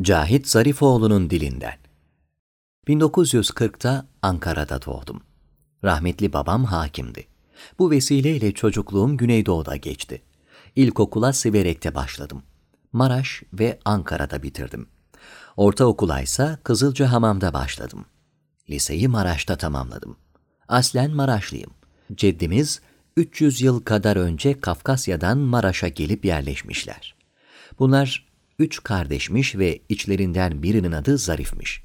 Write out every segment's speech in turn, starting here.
Cahit Zarifoğlu'nun dilinden. 1940'ta Ankara'da doğdum. Rahmetli babam hakimdi. Bu vesileyle çocukluğum Güneydoğu'da geçti. İlkokula Siverek'te başladım. Maraş ve Ankara'da bitirdim. Ortaokula ise Kızılcahamam'da başladım. Liseyi Maraş'ta tamamladım. Aslen Maraşlıyım. Ceddimiz 300 yıl kadar önce Kafkasya'dan Maraş'a gelip yerleşmişler. Bunlar üç kardeşmiş ve içlerinden birinin adı Zarif'miş.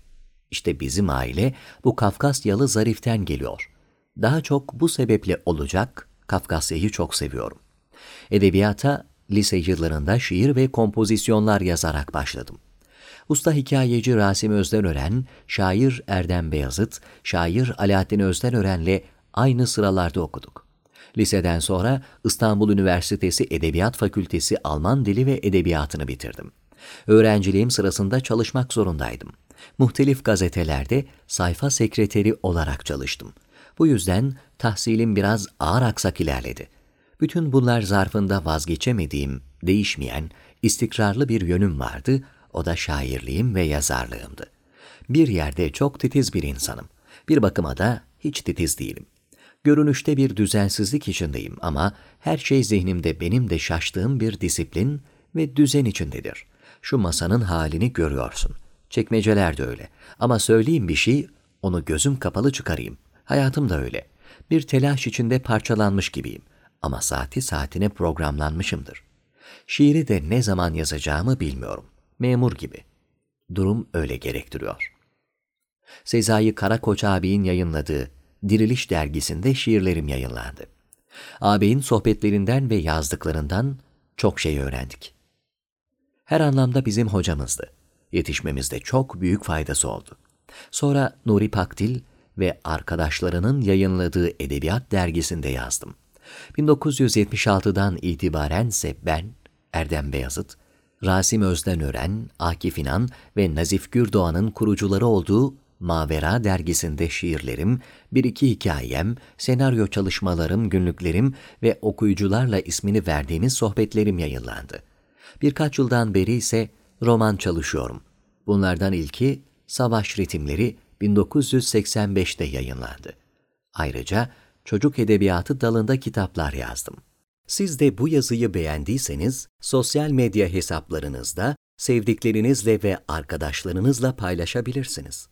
İşte bizim aile bu Kafkasyalı Zarif'ten geliyor. Daha çok bu sebeple olacak, Kafkasya'yı çok seviyorum. Edebiyata lise yıllarında şiir ve kompozisyonlar yazarak başladım. Usta hikayeci Rasim Özdenören, şair Erdem Beyazıt, şair Alaaddin Özdenören'le aynı sıralarda okuduk. Liseden sonra İstanbul Üniversitesi Edebiyat Fakültesi Alman Dili ve Edebiyatını bitirdim. Öğrenciliğim sırasında çalışmak zorundaydım. Muhtelif gazetelerde sayfa sekreteri olarak çalıştım. Bu yüzden tahsilim biraz ağır aksak ilerledi. Bütün bunlar zarfında vazgeçemediğim, değişmeyen, istikrarlı bir yönüm vardı, o da şairliğim ve yazarlığımdı. Bir yerde çok titiz bir insanım. Bir bakıma da hiç titiz değilim. Görünüşte bir düzensizlik içindeyim ama her şey zihnimde benim de şaştığım bir disiplin ve düzen içindedir. Şu masanın halini görüyorsun. Çekmeceler de öyle. Ama söyleyeyim bir şey, onu gözüm kapalı çıkarayım. Hayatım da öyle. Bir telaş içinde parçalanmış gibiyim. Ama saati saatine programlanmışımdır. Şiiri de ne zaman yazacağımı bilmiyorum. Memur gibi. Durum öyle gerektiriyor. Sezai Karakoç abinin yayınladığı Diriliş dergisinde şiirlerim yayınlandı. Ağabeyin sohbetlerinden ve yazdıklarından çok şey öğrendik. Her anlamda bizim hocamızdı. Yetişmemizde çok büyük faydası oldu. Sonra Nuri Pakdil ve arkadaşlarının yayınladığı Edebiyat dergisinde yazdım. 1976'dan itibaren ise ben, Erdem Beyazıt, Rasim Özdenören, Akif İnan ve Nazif Gürdoğan'ın kurucuları olduğu Mavera dergisinde şiirlerim, bir iki hikayem, senaryo çalışmalarım, günlüklerim ve okuyucularla ismini verdiğimiz sohbetlerim yayınlandı. Birkaç yıldan beri ise roman çalışıyorum. Bunlardan ilki Savaş Ritimleri 1985'te yayınlandı. Ayrıca çocuk edebiyatı dalında kitaplar yazdım. Siz de bu yazıyı beğendiyseniz sosyal medya hesaplarınızda sevdiklerinizle ve arkadaşlarınızla paylaşabilirsiniz.